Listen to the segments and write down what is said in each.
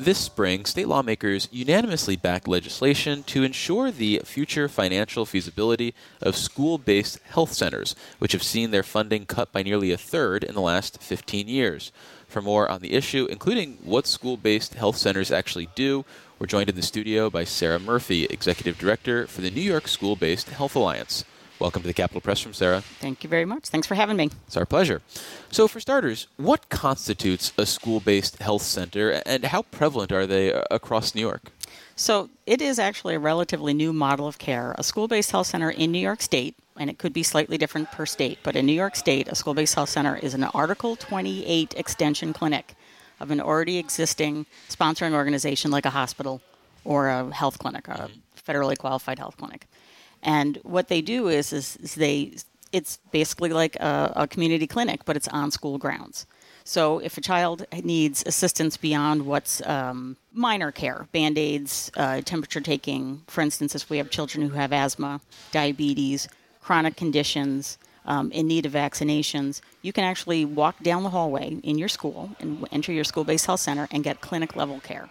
This spring, state lawmakers unanimously backed legislation to ensure the future financial feasibility of school based health centers, which have seen their funding cut by nearly a third in the last 15 years. For more on the issue, including what school based health centers actually do, we're joined in the studio by Sarah Murphy, Executive Director for the New York School Based Health Alliance. Welcome to the Capitol Press Room, Sarah. Thank you very much. Thanks for having me. It's our pleasure. So, for starters, what constitutes a school based health center and how prevalent are they across New York? So, it is actually a relatively new model of care. A school based health center in New York State, and it could be slightly different per state, but in New York State, a school based health center is an Article 28 extension clinic of an already existing sponsoring organization like a hospital or a health clinic, a mm-hmm. federally qualified health clinic. And what they do is, is, is they it's basically like a, a, community clinic, but it's on school grounds. So if a child needs assistance beyond what's um, minor care, band aids, uh, temperature taking, for instance, if we have children who have asthma, diabetes, chronic conditions, um, in need of vaccinations, you can actually walk down the hallway in your school and enter your school based health center and get clinic level care.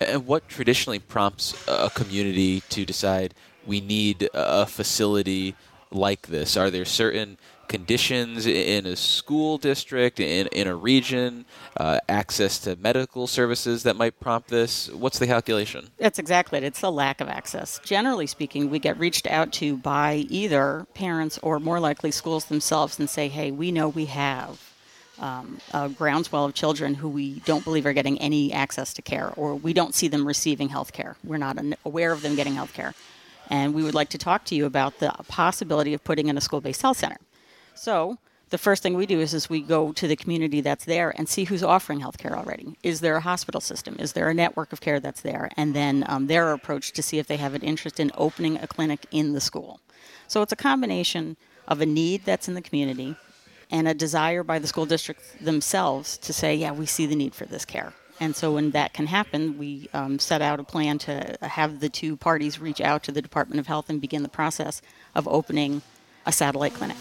And what traditionally prompts a community to decide we need a facility like this? Are there certain conditions in a school district, in, in a region, uh, access to medical services that might prompt this? What's the calculation? That's exactly it. It's the lack of access. Generally speaking, we get reached out to by either parents or more likely schools themselves and say, hey, we know we have um, a groundswell of children who we don't believe are getting any access to care, or we don't see them receiving health care. We're not aware of them getting health care. And we would like to talk to you about the possibility of putting in a school based health center. So, the first thing we do is, is we go to the community that's there and see who's offering health care already. Is there a hospital system? Is there a network of care that's there? And then um, their approach to see if they have an interest in opening a clinic in the school. So it's a combination of a need that's in the community and a desire by the school district themselves to say, yeah, we see the need for this care. And so, when that can happen, we um, set out a plan to have the two parties reach out to the Department of Health and begin the process of opening a satellite clinic.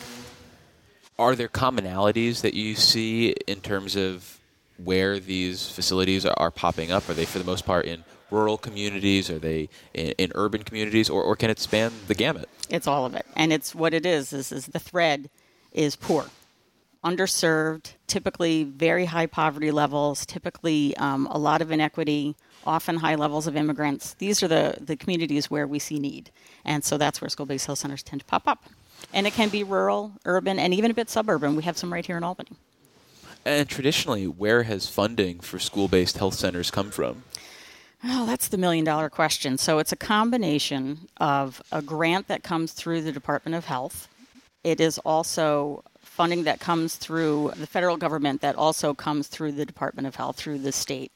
Are there commonalities that you see in terms of where these facilities are popping up? Are they, for the most part, in rural communities? Are they in, in urban communities, or, or can it span the gamut? It's all of it, and it's what it is. Is, is the thread is poor underserved, typically very high poverty levels, typically um, a lot of inequity, often high levels of immigrants. These are the, the communities where we see need. And so that's where school based health centers tend to pop up. And it can be rural, urban, and even a bit suburban. We have some right here in Albany. And traditionally, where has funding for school based health centers come from? Oh, that's the million dollar question. So it's a combination of a grant that comes through the Department of Health. It is also funding that comes through the federal government that also comes through the Department of Health, through the state.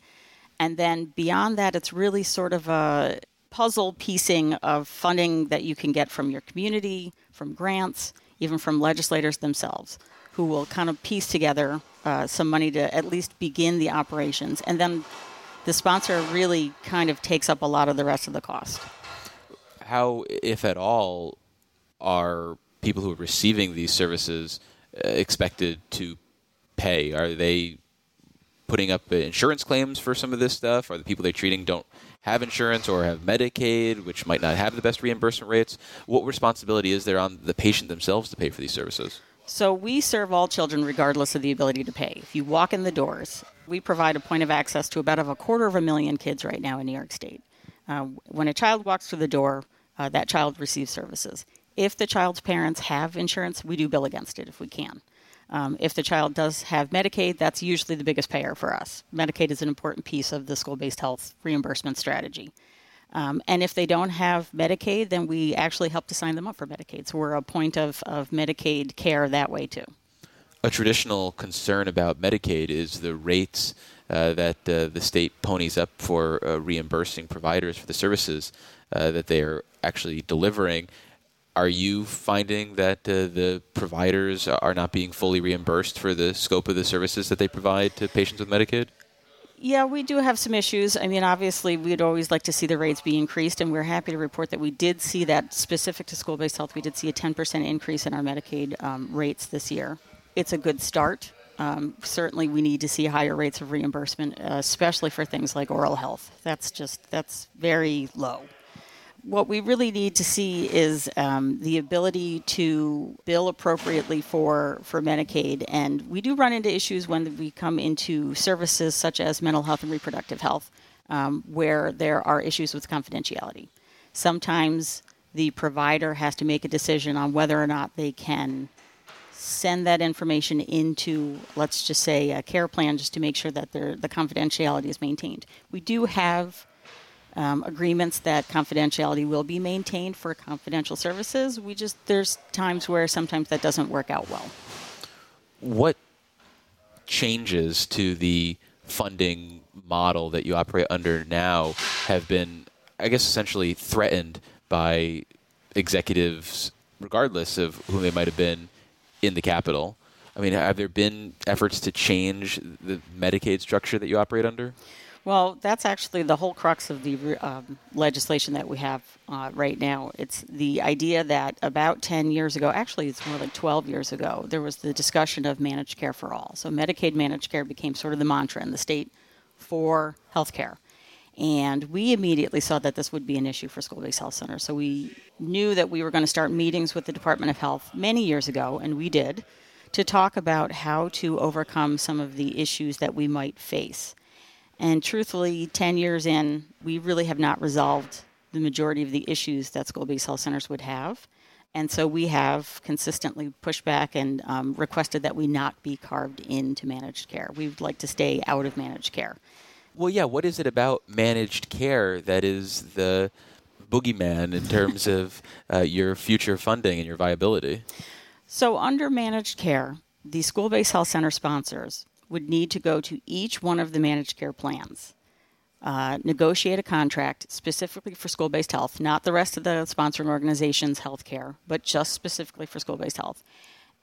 And then beyond that, it's really sort of a puzzle piecing of funding that you can get from your community, from grants, even from legislators themselves, who will kind of piece together uh, some money to at least begin the operations. And then the sponsor really kind of takes up a lot of the rest of the cost. How, if at all, are people who are receiving these services expected to pay? Are they putting up insurance claims for some of this stuff? Are the people they're treating don't have insurance or have Medicaid, which might not have the best reimbursement rates? What responsibility is there on the patient themselves to pay for these services? So we serve all children regardless of the ability to pay. If you walk in the doors, we provide a point of access to about a quarter of a million kids right now in New York State. Uh, when a child walks through the door, uh, that child receives services. If the child's parents have insurance, we do bill against it if we can. Um, if the child does have Medicaid, that's usually the biggest payer for us. Medicaid is an important piece of the school based health reimbursement strategy. Um, and if they don't have Medicaid, then we actually help to sign them up for Medicaid. So we're a point of, of Medicaid care that way too. A traditional concern about Medicaid is the rates uh, that uh, the state ponies up for uh, reimbursing providers for the services uh, that they are actually delivering are you finding that uh, the providers are not being fully reimbursed for the scope of the services that they provide to patients with Medicaid? Yeah, we do have some issues. I mean, obviously, we'd always like to see the rates be increased, and we're happy to report that we did see that specific to school based health. We did see a 10% increase in our Medicaid um, rates this year. It's a good start. Um, certainly, we need to see higher rates of reimbursement, uh, especially for things like oral health. That's just that's very low. What we really need to see is um, the ability to bill appropriately for for Medicaid, and we do run into issues when we come into services such as mental health and reproductive health, um, where there are issues with confidentiality. Sometimes the provider has to make a decision on whether or not they can send that information into, let's just say, a care plan just to make sure that the confidentiality is maintained. We do have um, agreements that confidentiality will be maintained for confidential services. We just, there's times where sometimes that doesn't work out well. What changes to the funding model that you operate under now have been, I guess, essentially threatened by executives, regardless of who they might have been in the Capitol. I mean, have there been efforts to change the Medicaid structure that you operate under? Well, that's actually the whole crux of the um, legislation that we have uh, right now. It's the idea that about 10 years ago, actually, it's more like 12 years ago, there was the discussion of managed care for all. So, Medicaid managed care became sort of the mantra in the state for health care. And we immediately saw that this would be an issue for school based health centers. So we knew that we were going to start meetings with the Department of Health many years ago, and we did, to talk about how to overcome some of the issues that we might face. And truthfully, 10 years in, we really have not resolved the majority of the issues that school based health centers would have. And so we have consistently pushed back and um, requested that we not be carved into managed care. We'd like to stay out of managed care. Well, yeah. What is it about managed care that is the boogeyman in terms of uh, your future funding and your viability? So, under managed care, the school based health center sponsors would need to go to each one of the managed care plans, uh, negotiate a contract specifically for school based health, not the rest of the sponsoring organization's health care, but just specifically for school based health.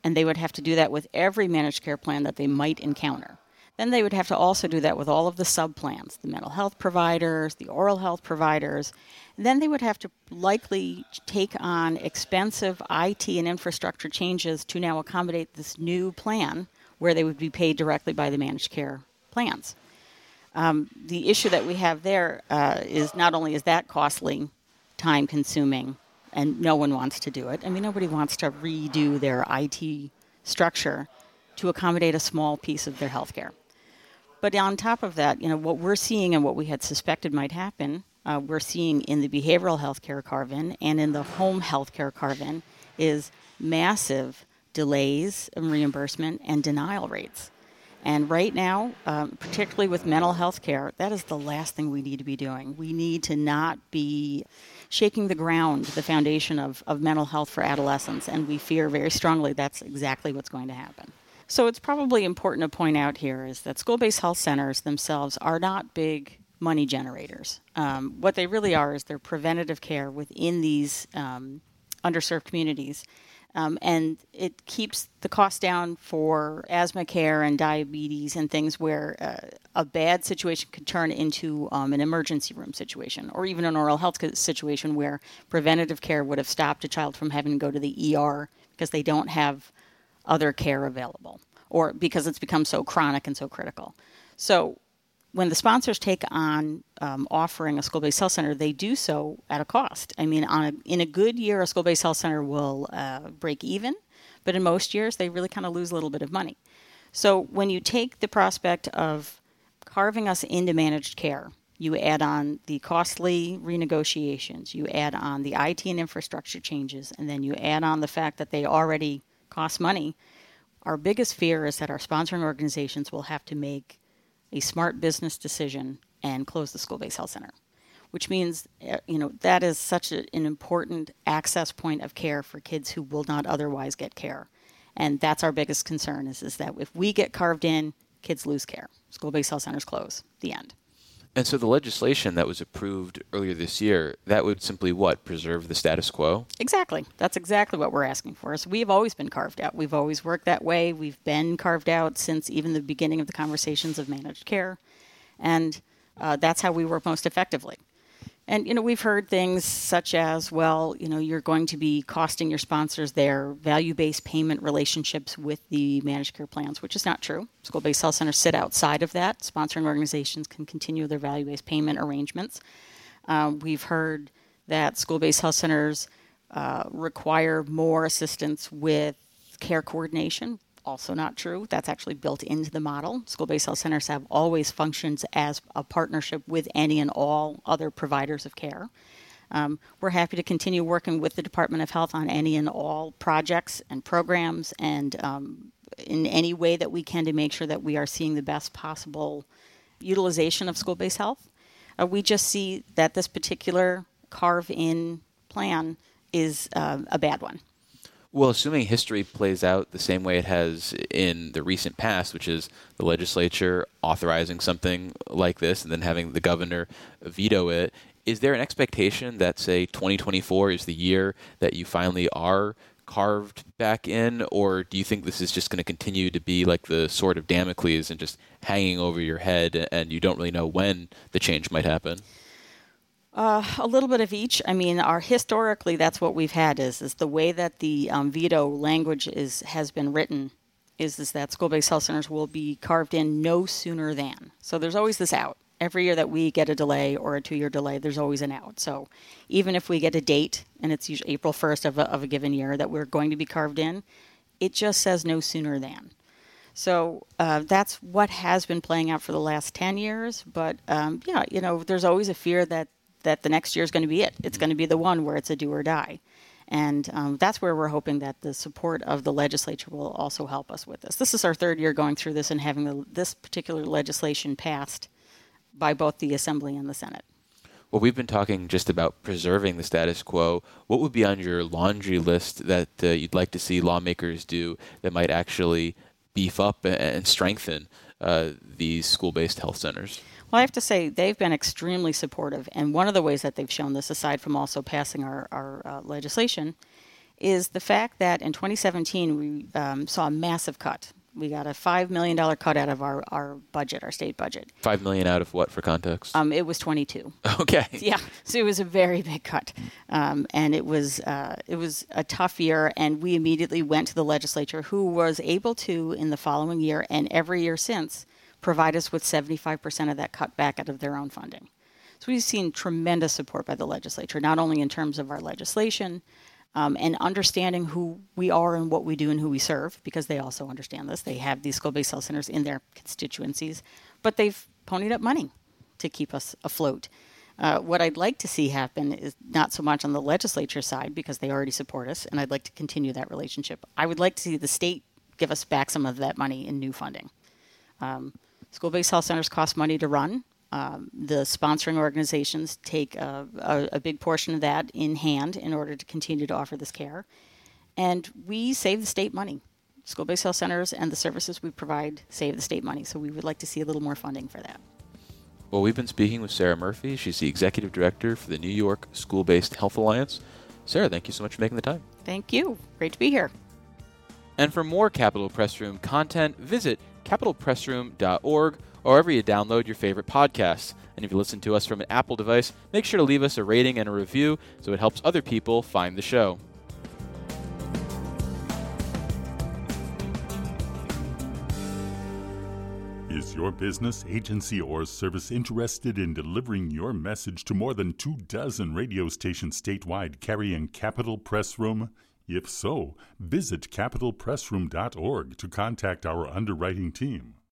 And they would have to do that with every managed care plan that they might encounter. Then they would have to also do that with all of the subplans, the mental health providers, the oral health providers. And then they would have to likely take on expensive IT and infrastructure changes to now accommodate this new plan where they would be paid directly by the managed care plans. Um, the issue that we have there uh, is not only is that costly, time consuming, and no one wants to do it. I mean, nobody wants to redo their IT structure to accommodate a small piece of their health care. But on top of that, you know, what we're seeing and what we had suspected might happen, uh, we're seeing in the behavioral health care carve-in and in the home health care carve-in is massive delays in reimbursement and denial rates. And right now, um, particularly with mental health care, that is the last thing we need to be doing. We need to not be shaking the ground, the foundation of, of mental health for adolescents. And we fear very strongly that's exactly what's going to happen. So it's probably important to point out here is that school-based health centers themselves are not big money generators. Um, what they really are is they're preventative care within these um, underserved communities. Um, and it keeps the cost down for asthma care and diabetes and things where uh, a bad situation could turn into um, an emergency room situation or even an oral health situation where preventative care would have stopped a child from having to go to the ER because they don't have other care available or because it's become so chronic and so critical. So when the sponsors take on um, offering a school-based health center, they do so at a cost. I mean, a, in a good year, a school-based health center will uh, break even, but in most years, they really kind of lose a little bit of money. So when you take the prospect of carving us into managed care, you add on the costly renegotiations, you add on the IT and infrastructure changes, and then you add on the fact that they already cost money our biggest fear is that our sponsoring organizations will have to make a smart business decision and close the school-based health center, which means uh, you know that is such a, an important access point of care for kids who will not otherwise get care, and that's our biggest concern is is that if we get carved in, kids lose care. School-based health centers close. The end. And so the legislation that was approved earlier this year, that would simply what? Preserve the status quo? Exactly. That's exactly what we're asking for. So we've always been carved out. We've always worked that way. We've been carved out since even the beginning of the conversations of managed care. And uh, that's how we work most effectively. And you know, we've heard things such as, well, you know, you're going to be costing your sponsors their value-based payment relationships with the managed care plans, which is not true. School-based health centers sit outside of that. Sponsoring organizations can continue their value-based payment arrangements. Um, we've heard that school-based health centers uh, require more assistance with care coordination, also not true. That's actually built into the model. School based health centers have always functioned as a partnership with any and all other providers of care. Um, we're happy to continue working with the Department of Health on any and all projects and programs and um, in any way that we can to make sure that we are seeing the best possible utilization of school based health. Uh, we just see that this particular carve in plan is uh, a bad one. Well, assuming history plays out the same way it has in the recent past, which is the legislature authorizing something like this and then having the governor veto it, is there an expectation that, say, 2024 is the year that you finally are carved back in, or do you think this is just going to continue to be like the sword of Damocles and just hanging over your head and you don't really know when the change might happen? Uh, a little bit of each. I mean, our historically, that's what we've had is is the way that the um, veto language is has been written is is that school-based health centers will be carved in no sooner than. So there's always this out. Every year that we get a delay or a two-year delay, there's always an out. So even if we get a date and it's usually April 1st of a, of a given year that we're going to be carved in, it just says no sooner than. So uh, that's what has been playing out for the last 10 years. But um, yeah, you know, there's always a fear that that the next year is going to be it. It's going to be the one where it's a do or die. And um, that's where we're hoping that the support of the legislature will also help us with this. This is our third year going through this and having the, this particular legislation passed by both the Assembly and the Senate. Well, we've been talking just about preserving the status quo. What would be on your laundry list that uh, you'd like to see lawmakers do that might actually beef up and strengthen uh, these school based health centers? Well, I have to say, they've been extremely supportive. And one of the ways that they've shown this, aside from also passing our, our uh, legislation, is the fact that in 2017 we um, saw a massive cut. We got a $5 million cut out of our, our budget, our state budget. 5 million out of what for context? Um, it was 22. Okay. Yeah. So it was a very big cut. Um, and it was, uh, it was a tough year. And we immediately went to the legislature, who was able to, in the following year and every year since, provide us with 75% of that cut back out of their own funding. So we've seen tremendous support by the legislature, not only in terms of our legislation um, and understanding who we are and what we do and who we serve, because they also understand this. They have these school based health centers in their constituencies, but they've ponied up money to keep us afloat. Uh, what I'd like to see happen is not so much on the legislature side because they already support us, and I'd like to continue that relationship. I would like to see the state give us back some of that money in new funding. Um, School based health centers cost money to run. Um, the sponsoring organizations take a, a, a, big portion of that in hand in order to continue to offer this care. And we save the state money. School based health centers and the services we provide save the state money. So we would like to see a little more funding for that. Well, we've been speaking with Sarah Murphy. She's the executive director for the New York School Based Health Alliance. Sarah, thank you so much for making the time. Thank you. Great to be here. And for more Capitol Press Room content, visit capitolpressroom.org or wherever you download your favorite podcasts. And if you listen to us from an Apple device, make sure to leave us a rating and a review so it helps other people find the show. Is your business, agency, or service interested in delivering your message to more than two dozen radio stations statewide carrying Capitol Press Room? If so, visit capitolpressroom.org to contact our underwriting team.